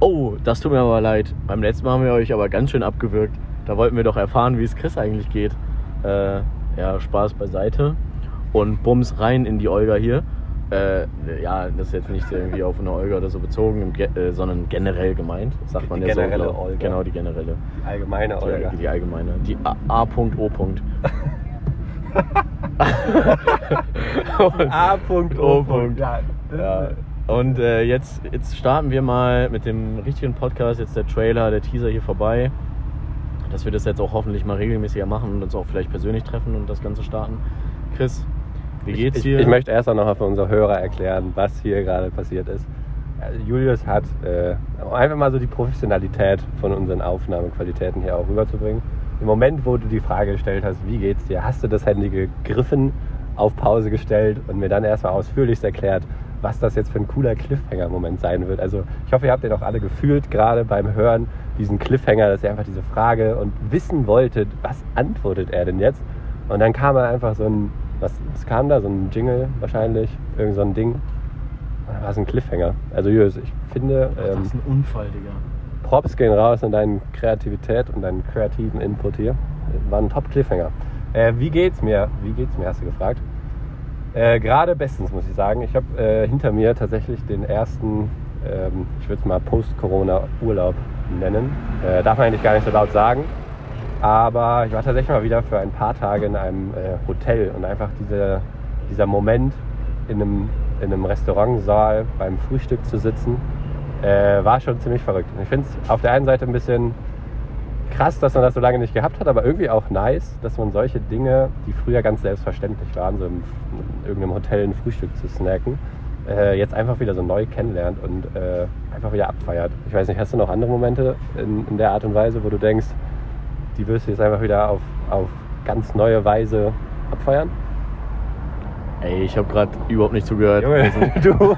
Oh, das tut mir aber leid. Beim letzten Mal haben wir euch aber ganz schön abgewürgt. Da wollten wir doch erfahren, wie es Chris eigentlich geht. Äh, ja, Spaß beiseite. Und bums rein in die Olga hier. Äh, ja, das ist jetzt nicht irgendwie auf eine Olga oder so bezogen, äh, sondern generell gemeint. Sagt man Die ja generelle so. glaub- Olga. Genau, die generelle. Allgemeine Olga. Die, die allgemeine. Die A.O. A.O. Ja. Ja. Und äh, jetzt, jetzt starten wir mal mit dem richtigen Podcast. Jetzt der Trailer, der Teaser hier vorbei. Dass wir das jetzt auch hoffentlich mal regelmäßiger machen und uns auch vielleicht persönlich treffen und das Ganze starten. Chris, wie geht's ich, dir? Ich möchte erst noch mal für unsere Hörer erklären, was hier gerade passiert ist. Also Julius hat, äh, um einfach mal so die Professionalität von unseren Aufnahmequalitäten hier auch rüberzubringen. Im Moment, wo du die Frage gestellt hast, wie geht's dir, hast du das Handy gegriffen, auf Pause gestellt und mir dann erstmal ausführlichst erklärt, was das jetzt für ein cooler Cliffhanger-Moment sein wird. Also ich hoffe, ihr habt den auch alle gefühlt, gerade beim Hören, diesen Cliffhanger, dass ihr einfach diese Frage und wissen wolltet, was antwortet er denn jetzt? Und dann kam er einfach so ein, was, was kam da? So ein Jingle wahrscheinlich, irgend so ein Ding. Dann war es ein Cliffhanger. Also Julius, ich finde, ähm, das ist ein Unfall, Digga. Props gehen raus an deine Kreativität und deinen kreativen Input hier. War ein Top-Cliffhanger. Äh, wie geht's mir? Wie geht's mir, hast du gefragt? Äh, Gerade bestens, muss ich sagen. Ich habe äh, hinter mir tatsächlich den ersten, ähm, ich würde es mal Post-Corona-Urlaub nennen. Äh, darf man eigentlich gar nicht so laut sagen. Aber ich war tatsächlich mal wieder für ein paar Tage in einem äh, Hotel und einfach diese, dieser Moment in einem, in einem Restaurantsaal beim Frühstück zu sitzen, äh, war schon ziemlich verrückt. Ich finde es auf der einen Seite ein bisschen krass, dass man das so lange nicht gehabt hat, aber irgendwie auch nice, dass man solche Dinge, die früher ganz selbstverständlich waren, so im, in irgendeinem Hotel ein Frühstück zu snacken, äh, jetzt einfach wieder so neu kennenlernt und äh, einfach wieder abfeiert. Ich weiß nicht, hast du noch andere Momente in, in der Art und Weise, wo du denkst, die wirst du jetzt einfach wieder auf, auf ganz neue Weise abfeiern? Ey, ich habe gerade überhaupt nicht zugehört. Junge, sind- du,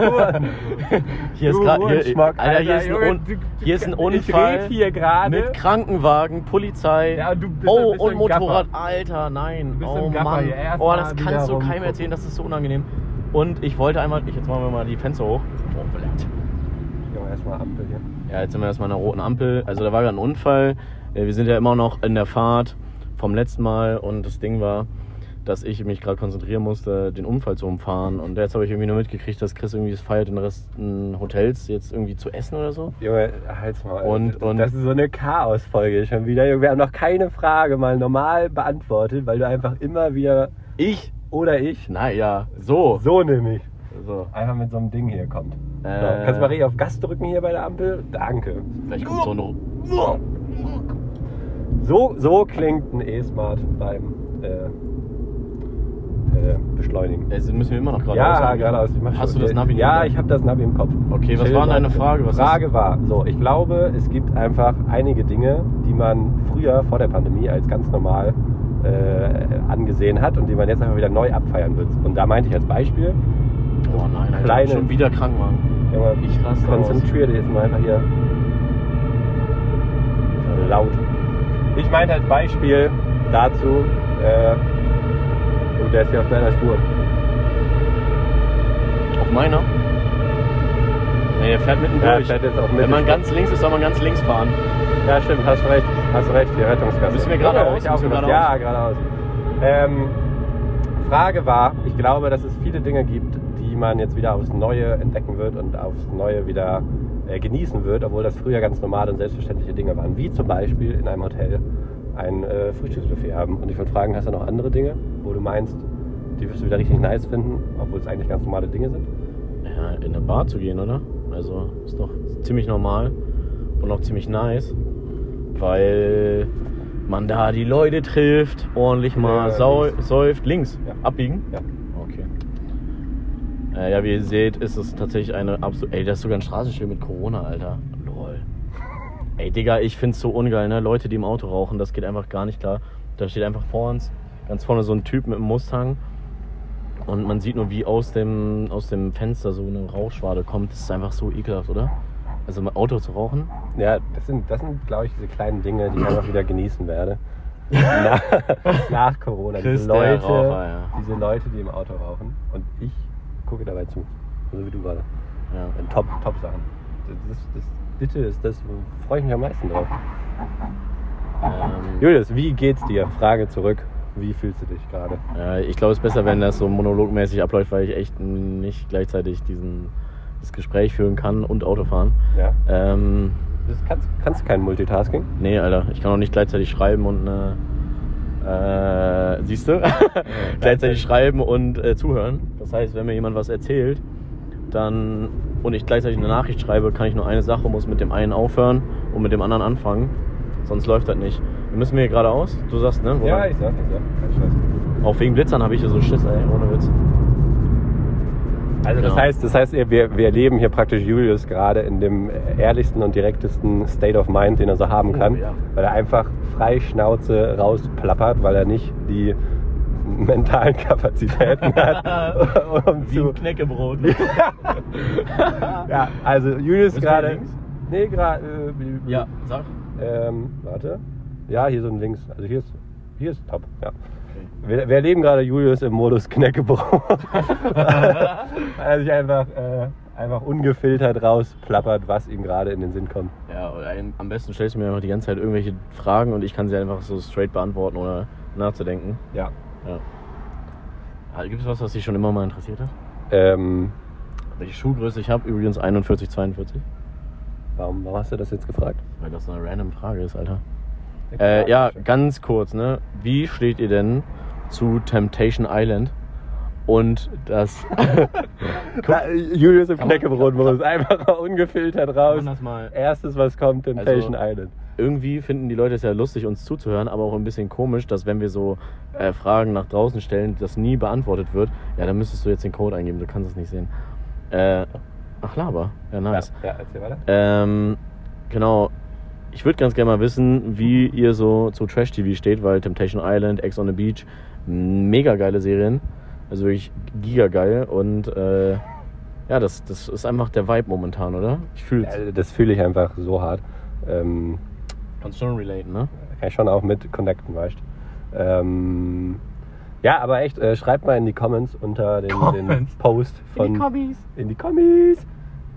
Hier ist gerade hier, Alter, hier ist ein, Junge, du- hier ist ein Unfall hier gerade. mit Krankenwagen, Polizei. Ja, du bist oh, ein bisschen und Motorrad, Gaffer. Alter, nein. Du bist oh Mann. Oh, das kannst du keinem erzählen, das ist so unangenehm. Und ich wollte einmal, ich jetzt machen wir mal die Fenster hoch. Oh, blöd. Junge, erstmal Ampel hier. Ja, jetzt sind wir erstmal an der roten Ampel. Also da war gerade ein Unfall. Äh, Wir sind ja immer noch in der Fahrt vom letzten Mal und das Ding war, dass ich mich gerade konzentrieren musste, den Unfall zu umfahren. Und jetzt habe ich irgendwie nur mitgekriegt, dass Chris irgendwie es feiert, in Resten Hotels jetzt irgendwie zu essen oder so. Junge, halt's mal. Und- und- das ist so eine Chaos-Folge schon wieder. Wir haben noch keine Frage mal normal beantwortet, weil du einfach immer wieder Ich? oder ich Naja, so. so nämlich so. einfach mit so einem Ding hier kommt. So, Äh. kannst du mal richtig auf Gas drücken hier bei der Ampel? Danke. Vielleicht kommt so ein. So, so klingt ein E-Smart beim äh, äh, Beschleunigen. Also müssen wir immer noch geradeaus. Ja, sagen. geradeaus. Hast schon. du das Navi Ja, ich habe das Navi im Kopf. Okay, was war deine. Frage? Was Frage war, so, ich glaube, es gibt einfach einige Dinge, die man früher vor der Pandemie als ganz normal äh, angesehen hat und die man jetzt einfach wieder neu abfeiern wird. Und da meinte ich als Beispiel, Oh nein, Alter, Kleine- schon wieder Krankenwagen. Junge, Ich raste konzentriere dich jetzt mal einfach hier. Ja laut. Ich meinte als Beispiel dazu, äh, und der ist hier auf deiner Spur. Auf meiner? Nee, der fährt mitten Ja, durch. fährt jetzt auch mit. Wenn man ganz links ist, soll man ganz links fahren. Ja, stimmt, hast recht. Hast recht, die Rettungskasse. Müssen wir geradeaus? Ja, ich auch Müssen wir gemacht. Ja, geradeaus. Ähm, Frage war, ich glaube, dass es viele Dinge gibt, die man jetzt wieder aufs Neue entdecken wird und aufs Neue wieder äh, genießen wird, obwohl das früher ganz normale und selbstverständliche Dinge waren. Wie zum Beispiel in einem Hotel ein äh, Frühstücksbuffet haben. Und ich wollte fragen, hast du noch andere Dinge, wo du meinst, die wirst du wieder richtig nice finden, obwohl es eigentlich ganz normale Dinge sind? Ja, in eine Bar zu gehen, oder? Also ist doch ziemlich normal und auch ziemlich nice, weil man da die Leute trifft, ordentlich mal Ja, säuft. Links? Ja. Abbiegen? Ja. Okay. Äh, ja, wie ihr seht, ist es tatsächlich eine absolut. Ey, das ist sogar ein Straßenschild mit Corona, Alter. Ey, Digga, ich find's so ungeil, ne? Leute, die im Auto rauchen, das geht einfach gar nicht klar. Da steht einfach vor uns, ganz vorne so ein Typ mit einem Mustang. Und man sieht nur, wie aus dem, aus dem Fenster so eine Rauchschwade kommt. Das ist einfach so ekelhaft, oder? Also im Auto zu rauchen. Ja, das sind, das sind glaube ich, diese kleinen Dinge, die ich einfach wieder genießen werde. nach, nach Corona. Diese, Leute, Raucher, ja. diese Leute, die im Auto rauchen. Und ich gucke dabei zu. So wie du gerade. Ja. Top, Top Sachen. Das, das, bitte ist das, freue ich mich am meisten drauf. Ähm, Julius, wie geht's dir? Frage zurück. Wie fühlst du dich gerade? ja, ich glaube, es ist besser, wenn das so monologmäßig abläuft, weil ich echt nicht gleichzeitig diesen, das Gespräch führen kann und Auto fahren. Ja. Ähm, Das kannst, kannst du kein Multitasking? nee, Alter, ich kann auch nicht gleichzeitig schreiben und äh, äh, siehst du? gleichzeitig schreiben und äh, zuhören. Das heißt, wenn mir jemand was erzählt, dann und ich gleichzeitig eine Nachricht schreibe, kann ich nur eine Sache, muss mit dem einen aufhören und mit dem anderen anfangen. Sonst läuft das nicht. Wir müssen hier geradeaus? Du sagst, ne? Woran? Ja, ich sag, ich sag. Kein Stress. Auch wegen Blitzern habe ich hier so Schiss, ey, ohne Witz. Also das Genau. heißt, das heißt, wir, wir erleben hier praktisch Julius gerade in dem ehrlichsten und direktesten State of Mind, den er so haben kann, Oh, ja. weil er einfach frei Schnauze rausplappert, weil er nicht die mentalen Kapazitäten hat, um Wie ein Knäckebrot. Ja, also Julius gerade. links? Nee, gerade. Äh, ja, sag. Ähm, warte. Ja, hier so ein links. Also hier ist, hier ist top. Ja. Wir, wir erleben gerade Julius im Modus Knäckebrot. Weil er sich einfach, äh, einfach ungefiltert rausplappert, was ihm gerade in den Sinn kommt. Ja, oder ein- am besten stellst du mir einfach die ganze Zeit irgendwelche Fragen und ich kann sie einfach so straight beantworten, ohne nachzudenken. Ja. Ja. Ah, Gibt es was, was dich schon immer mal interessiert hat? Ähm, Welche Schuhgröße ich habe? Übrigens 41, 42. warum, warum hast du das jetzt gefragt? Weil das eine random Frage ist, Alter. Äh, ja, ganz kurz, ne? Wie steht ihr denn zu Temptation Island? Und das. Na, Julius im man- Knäckebrot-Modus. Einfach mal ungefiltert raus. Erstes, was kommt, Temptation Also- Island. Irgendwie finden die Leute es ja lustig, uns zuzuhören, aber auch ein bisschen komisch, dass wenn wir so äh, Fragen nach draußen stellen, das nie beantwortet wird. Ja, dann müsstest du jetzt den Code eingeben, du kannst es nicht sehen. Äh, ach, Laber. Ja, nice. Ja, ja, erzähl weiter. Ähm, genau. Ich würde ganz gerne mal wissen, wie ihr so zu Trash-TV steht, weil Temptation Island, Ex on the Beach, mega geile Serien. Also wirklich gigageil. Und äh, ja, das, das ist einfach der Vibe momentan, oder? Ich fühle Ja, das fühle ich einfach so hart. Ähm, Kannst schon relaten, ne? kann ich schon auch mit connecten, weißt du. Ähm, ja, aber echt, äh, schreibt mal in die Comments unter den, den. Post von. Hobbies. in die Kommis!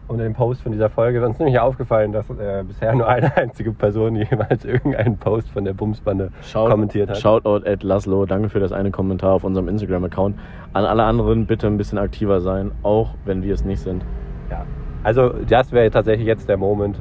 Unter dem Post von dieser Folge. Uns ist nämlich aufgefallen, dass äh, bisher nur eine einzige Person jemals irgendeinen Post von der Bumsbande kommentiert hat. Shoutout at Laszlo, danke für das eine Kommentar auf unserem Instagram-Account. An alle anderen bitte ein bisschen aktiver sein, auch wenn wir es nicht sind. Ja. Also, das wäre tatsächlich jetzt der Moment.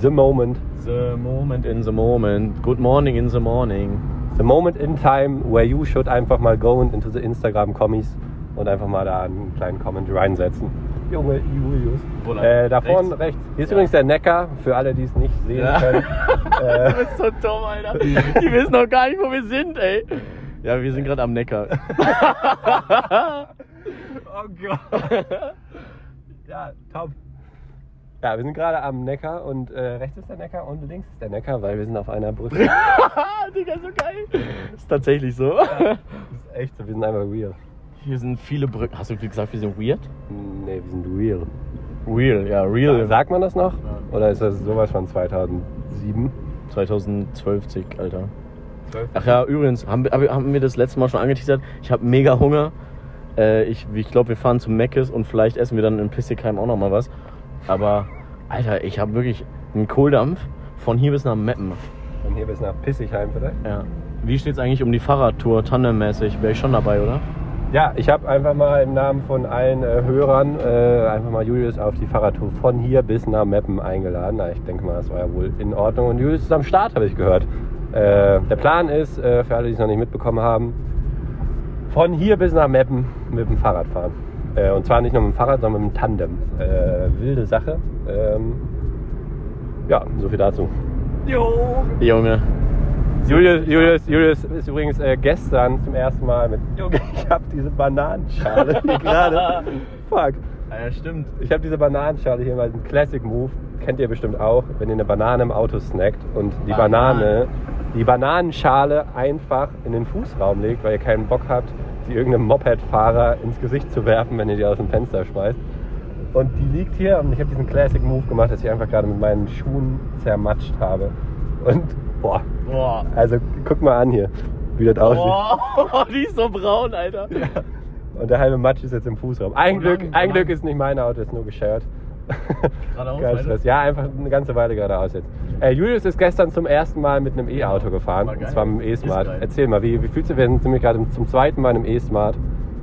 The moment. The moment in the moment. Good morning in the morning. The moment in time where you should einfach mal go into the Instagram Kommis und einfach mal da einen kleinen Comment reinsetzen. Junge Julius. Äh, da vorne Rechts? rechts. Hier ist Ja. übrigens der Neckar, für alle, die es nicht sehen Ja. können. äh, Du bist so dumm, Alter. Die wissen noch gar nicht, wo wir sind, ey. Ja, wir sind gerade am Neckar. oh Gott. ja, top. Ja, wir sind gerade am Neckar und äh, rechts ist der Neckar und links ist der Neckar, weil wir sind auf einer Brücke. Digga, so geil. Ist tatsächlich so. das ist echt so, wir sind einfach real. Hier sind viele Brücken. Hast du gesagt, wir sind weird? Nee, wir sind real. Real, ja, real. Sagt man das noch? Ja. Oder ist das sowas von 2007? 2012, Alter. Ach ja, übrigens, haben, wir- haben wir- das letzte Mal schon angeteasert? Ich habe mega Hunger. Äh, ich ich glaube, wir fahren zu Meckes und vielleicht essen wir dann in Pissigheim auch noch mal was. Aber, Alter, ich habe wirklich einen Kohldampf von hier bis nach Meppen. Von hier bis nach Pissigheim vielleicht? Ja. Wie steht's eigentlich um die Fahrradtour tandemmäßig? Wäre ich schon dabei, oder? Ja, ich habe einfach mal im Namen von allen äh, Hörern äh, einfach mal Julius auf die Fahrradtour von hier bis nach Meppen eingeladen. Na, ich denke mal, das war ja wohl in Ordnung. Und Julius ist am Start, habe ich gehört. Äh, der Plan ist, äh, für alle, die es noch nicht mitbekommen haben, von hier bis nach Meppen mit dem Fahrrad fahren. Äh, und zwar nicht nur mit dem Fahrrad, sondern mit dem Tandem. Äh, wilde Sache. Ähm, ja, so viel dazu. Junge. Julius, Julius, Julius ist übrigens äh, gestern zum ersten Mal mit. Junge, ich habe diese Bananenschale hier gerade. Fuck. Ja, stimmt. Ich habe diese Bananenschale hier mal, einen Classic Move. Kennt ihr bestimmt auch, wenn ihr eine Banane im Auto snackt und die Banane. Banane, die Bananenschale einfach in den Fußraum legt, weil ihr keinen Bock habt, die irgendeinem Moped-Fahrer ins Gesicht zu werfen, wenn ihr die aus dem Fenster schmeißt. Und die liegt hier und ich habe diesen Classic Move gemacht, dass ich einfach gerade mit meinen Schuhen zermatscht habe. Und Boah, Boah. also guck mal an hier, wie das aussieht. Boah, die ist so braun, Alter. Und der halbe Matsch ist jetzt im Fußraum. Ein Wo Glück, lang? Ein Glück lang? ist nicht mein Auto, ist nur geshared. Geradeaus, Kein? Stress. Ja, einfach eine ganze Weile geradeaus jetzt. Äh, Julius ist gestern zum ersten Mal mit einem E-Auto gefahren. War geil. Und zwar mit dem E-Smart. Erzähl mal, wie, wie fühlst du, wir sind nämlich gerade zum zweiten Mal im E-Smart.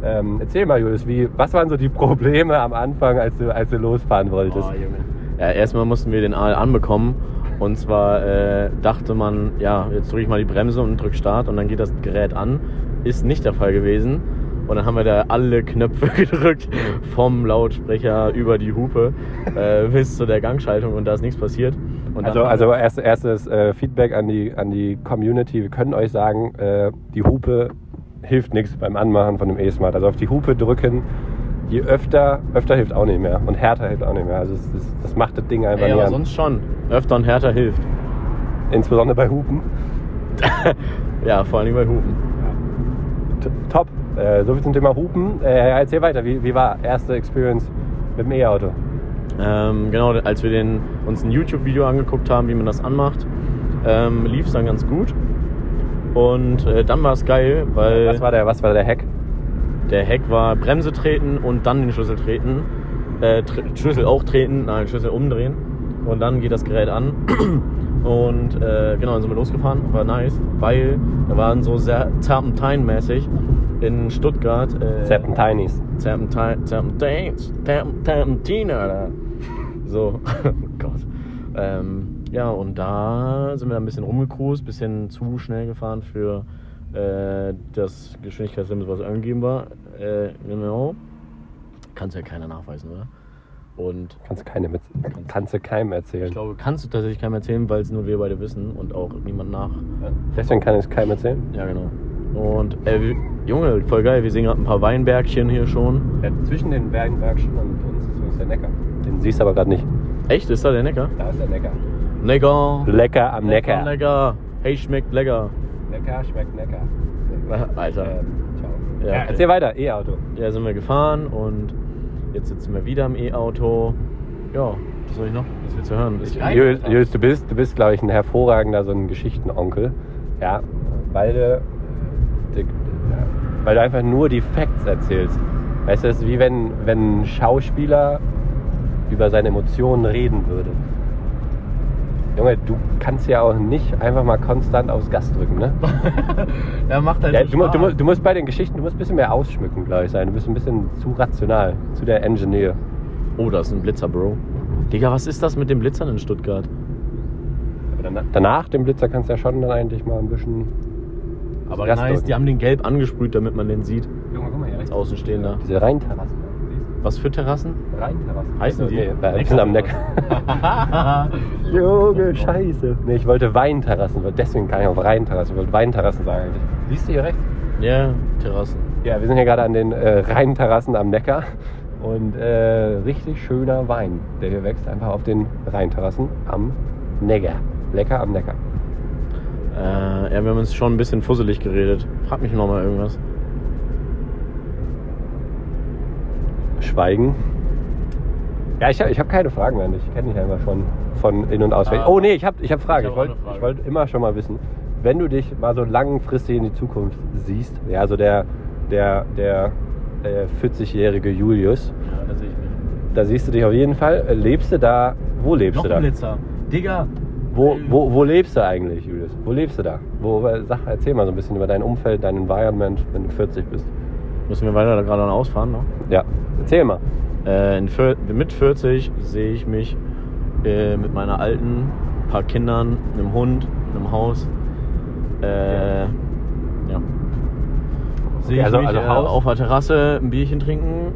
Ähm, erzähl mal, Julius, wie, was waren so die Probleme am Anfang, als du, als du losfahren wolltest? Oh, Junge. Ja, erstmal mussten wir den Aal anbekommen. Und zwar äh, dachte man, ja, jetzt drücke ich mal die Bremse und drücke Start und dann geht das Gerät an. Ist nicht der Fall gewesen. Und dann haben wir da alle Knöpfe gedrückt, vom Lautsprecher über die Hupe äh, bis zu der Gangschaltung und da ist nichts passiert. Und Also, also erst, erstes äh, Feedback an die, an die Community. Wir können euch sagen, äh, die Hupe hilft nichts beim Anmachen von dem E-Smart. Also auf die Hupe drücken, je öfter, öfter hilft auch nicht mehr. Und härter hilft auch nicht mehr. Also es, es, das macht das Ding einfach Ey, nicht an. sonst schon. Öfter und härter hilft. Insbesondere bei Hupen. Ja, vor allem bei Hupen. T top. Äh, soviel zum Thema Hupen. Äh, erzähl weiter, wie, wie war erste Experience mit dem E-Auto? Ähm, genau, als wir den, uns ein YouTube-Video angeguckt haben, wie man das anmacht, ähm, lief es dann ganz gut. Und äh, dann war es geil, weil Was war der, was war der Hack? der Hack war Bremse treten und dann den Schlüssel treten. Äh, tr Schlüssel auch treten, nein, Schlüssel umdrehen. Und dann geht das Gerät an. Und äh, genau, dann sind wir losgefahren. War nice, weil da waren so sehr Serpentine-mäßig in Stuttgart. Äh, Serpentinis. Serpentine, Serpentines, Serpentine, Alter. So, oh Gott. Ähm, ja, und da sind wir ein bisschen rumgecruised, bisschen zu schnell gefahren für äh, das Geschwindigkeitslimit, was angegeben war. Äh, genau. Kannst ja keiner nachweisen, oder? Und Kannst du, keine mit, kannst du keinem erzählen. ich glaube, kannst du tatsächlich keinem erzählen, weil es nur wir beide wissen und auch niemand nach. Deswegen kann ich es keinem erzählen. Ja, genau. Und äh, Junge, voll geil. Wir sehen gerade ein paar Weinbergchen hier schon. Ja, zwischen den Bergenbergschen und uns ist übrigens der Neckar. Den siehst du aber gerade nicht. Echt? Ist da der Neckar? Da ist der Neckar. Neckar. Lecker am Lecker, Neckar. lecker. Hey, schmeckt lecker. Neckar schmeckt Neckar. Alter. Ähm, ciao. Ja, okay. Erzähl weiter, E-Auto. Ja, sind wir gefahren und jetzt sitzen wir wieder im E-Auto. Ja, was soll ich noch? Was willst du hören? Julius, du bist, du bist glaube ich, ein hervorragender so ein Geschichtenonkel. Ja, die- weil du einfach nur die Facts erzählst. Weißt du, das ist wie wenn, wenn ein Schauspieler über seine Emotionen reden würde. Junge, du kannst ja auch nicht einfach mal konstant aufs Gas drücken, ne? ja, macht halt Ja, du, du, du musst bei den Geschichten, du musst ein bisschen mehr ausschmücken, glaube ich, sein. Du bist ein bisschen zu rational, zu der Engineer. Oh, da ist ein Blitzer, Bro. Digga, was ist das mit den Blitzern in Stuttgart? Aber danach, danach dem Blitzer kannst du ja schon dann eigentlich mal ein bisschen. Aber nice, drücken. die haben den gelb angesprüht, damit man den sieht. Junge, guck mal hier. Als Außenstehender. Diese Rheinterrassen. Was für Terrassen? Rheinterrassen. Heißen die? Nee, wir sind am Neckar. Junge, scheiße. Nee, ich wollte Weinterrassen, deswegen kann ich auf Rheinterrassen. Ich wollte Weinterrassen sagen eigentlich. Siehst du hier rechts? Ja, Terrassen. Ja, wir sind hier gerade an den äh, Rheinterrassen am Neckar. Und äh, richtig schöner Wein, der hier wächst, einfach auf den Rheinterrassen am Neckar. Lecker am Neckar. Äh, ja, wir haben uns schon ein bisschen fusselig geredet. Frag mich noch mal irgendwas. Schweigen. Ja, ich habe ich hab keine Fragen mehr. an dich. Ich kenne dich einfach schon von in- und auswendig. Ah. Oh nee, ich habe ich hab Fragen. Ich Ich, wollte wollt immer schon mal wissen, wenn du dich mal so langfristig in die Zukunft siehst, ja, also der, der, der äh, 40-jährige Julius, Ja, das sehe ich nicht. da siehst du dich auf jeden Fall. Lebst du da? Wo lebst Noch du da? Blitzer. Digga. Wo, wo, wo lebst du eigentlich, Julius? Wo lebst du da? Wo, sag, erzähl mal so ein bisschen über dein Umfeld, dein Environment, wenn du 40 bist. Müssen wir weiter da gerade noch ausfahren noch? Ja, erzähl mal. Äh, mit 40 sehe ich mich äh, mit meiner alten, paar Kindern, einem Hund, einem Haus. Äh, ja. Sehe ich also- mich also äh, Haus? auf der Terrasse ein Bierchen trinken.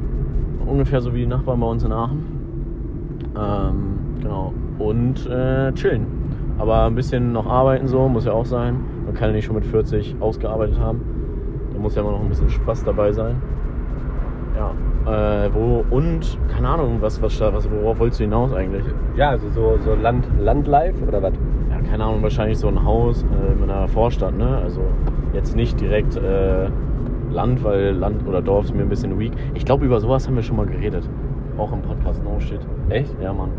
Ungefähr so wie die Nachbarn bei uns in Aachen. Ähm, genau. Und äh, chillen. Aber ein bisschen noch arbeiten so, muss ja auch sein. Man kann ja nicht schon mit 40 ausgearbeitet haben. Da muss ja immer noch ein bisschen Spaß dabei sein. Ja. Äh, wo, und, keine Ahnung, was, was, was, worauf wolltest du hinaus eigentlich? Ja, also so, so Land, Landlife oder was? Ja, keine Ahnung, wahrscheinlich so ein Haus äh, in einer Vorstadt, ne? Also jetzt nicht direkt äh, Land, weil Land oder Dorf ist mir ein bisschen weak. Ich glaube, über sowas haben wir schon mal geredet. Auch im Podcast, no shit. Echt? Ja, Mann.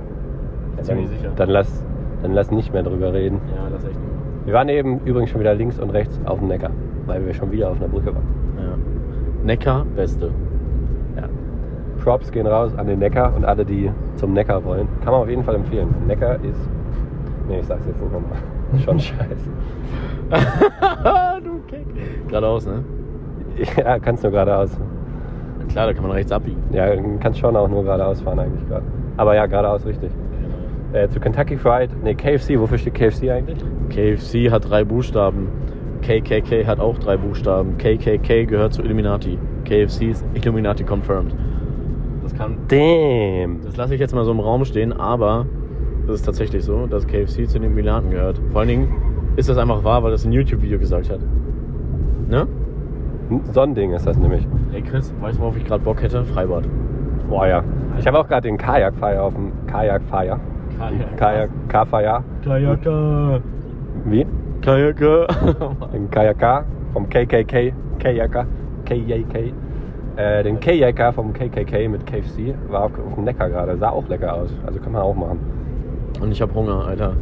Ziemlich sicher. Dann lass, dann lass nicht mehr drüber reden. Ja, das ist echt. Wir waren eben übrigens schon wieder links und rechts auf dem Neckar, weil wir schon wieder auf einer Brücke waren. Ja. Neckar, beste. Ja. Props gehen raus an den Neckar und alle, die zum Neckar wollen. Kann man auf jeden Fall empfehlen. Neckar ist. Nee, ich sag's jetzt nicht nochmal. Schon scheiße. du Keck. Geradeaus, ne? Ja, kannst nur geradeaus. Klar, da kann man rechts abbiegen. Ja, kannst schon auch nur geradeaus fahren eigentlich gerade. Aber ja, geradeaus richtig. Äh, zu Kentucky Fried, nee, KFC, wofür steht KFC eigentlich? KFC hat drei Buchstaben. KKK hat auch drei Buchstaben. KKK gehört zu Illuminati. KFC ist Illuminati confirmed. Das kann. Damn. Das lasse ich jetzt mal so im Raum stehen, aber das ist tatsächlich so, dass KFC zu den Illuminaten gehört. Vor allen Dingen ist das einfach wahr, weil das ein YouTube-Video gesagt hat. Ne? So ein Ding ist das nämlich. Ey Chris, weißt du, worauf ich gerade Bock hätte? Freibad. Boah ja. Ich habe auch gerade den Kajakfeier auf dem Kajakfeier. Kajak, K-Feier. Kajaka. Wie? Kajaka. Den Kajaka vom KKK. Kajaka. KJK. Äh, den Kajaka vom KKK mit KFC war auf, dem Neckar gerade. Sah auch lecker aus. Also kann man auch machen. Und ich habe Hunger, Alter.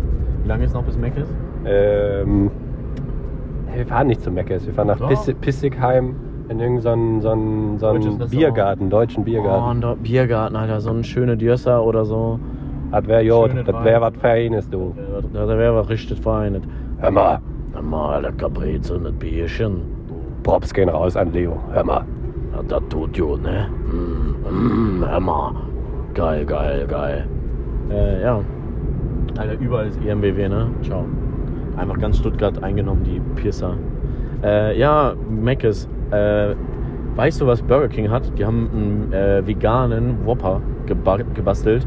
Wie lange ist noch bis Meck ist? Ähm, wir fahren nicht zu Meckes. Wir fahren nach. Pissig, Pissigheim in irgendeinen so so Restaurant. Biergarten, deutschen Oh, Biergarten. ein Do- Biergarten, Alter. So ein schöne Dürser oder so. Das wäre schöne das wäre was. Feines, du. Da wäre was richtig Feines. Hör mal, Hör mal, lecker Brezel und Bierchen. Props gehen raus an Leo. Hör mal. Ja, das tut gut, ne? Mm, mm, hör mal. Geil, geil, geil. Äh, ja. Alter, überall ist IMBW, ne? Ciao. Einfach ganz Stuttgart eingenommen, die Piercer. Äh, ja, Meckes. Äh, weißt du, was Burger King hat? Die haben einen äh, veganen Whopper geba gebastelt.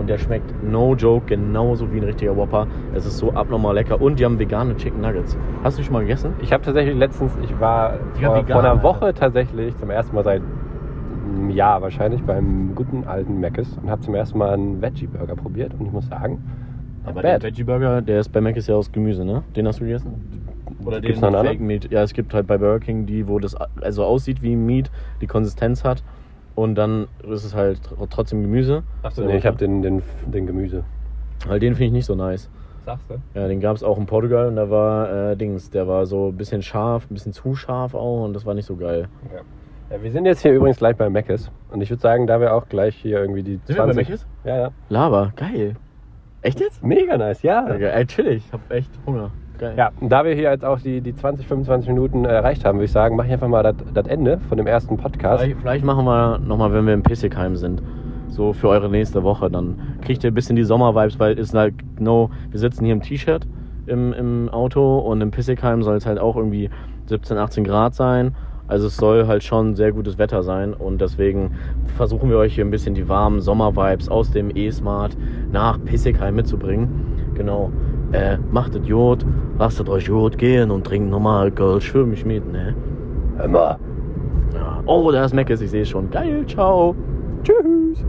Und der schmeckt, no joke, genauso wie ein richtiger Whopper. Es ist so abnormal lecker. Und die haben vegane Chicken Nuggets. Hast du schon mal gegessen? Ich habe tatsächlich letztens, ich war vor, vegan, vor einer Alter. Woche tatsächlich zum ersten Mal seit einem Jahr wahrscheinlich beim guten alten Meckes und habe zum ersten Mal einen Veggie-Burger probiert und ich muss sagen, Aber bad. der Veggie Burger, der ist bei Mac ist ja aus Gemüse, ne? Den hast du gegessen? Oder Gibt's den Fake Meat? Ja, es gibt halt bei Burger King die, wo das also aussieht wie Meat, die Konsistenz hat und dann ist es halt tr- trotzdem Gemüse. Achso, nee, ich habe den, den, den Gemüse. Weil den finde ich nicht so nice. Sagst du? Ja, den gab es auch in Portugal und da war äh, Dings, der war so ein bisschen scharf, ein bisschen zu scharf auch und das war nicht so geil. Ja. Ja, wir sind jetzt hier übrigens gleich bei Meckes und ich würde sagen, da wir auch gleich hier irgendwie die Sind wir bei 20... Mc's? Ja, ja. Lava, geil. Echt jetzt? Mega nice, ja. Ja, geil. Ey, chillig, ich hab echt Hunger. Geil. Ja, und da wir hier jetzt auch die, die 20, 25 Minuten erreicht haben, würde ich sagen, mache ich einfach mal das- Ende von dem ersten Podcast. Vielleicht, vielleicht machen wir nochmal, wenn wir in Pissigheim sind. So für eure nächste Woche. Dann kriegt ihr ein bisschen die Sommer-Vibes, weil ist halt no, wir sitzen hier im T-Shirt im, im Auto und in Pissigheim soll es halt auch irgendwie 17, 18 Grad sein. Also es soll halt schon sehr gutes Wetter sein und deswegen versuchen wir euch hier ein bisschen die warmen Sommer-Vibes aus dem E-Smart nach Pissigheim mitzubringen. Genau. Äh, macht es Jod, lasst euch Jod gehen und trinkt normal Kölsch für mich mit, ne? Mal. Ja. Oh, da ist Meckes, ich sehe es schon. Geil, ciao. Tschüss.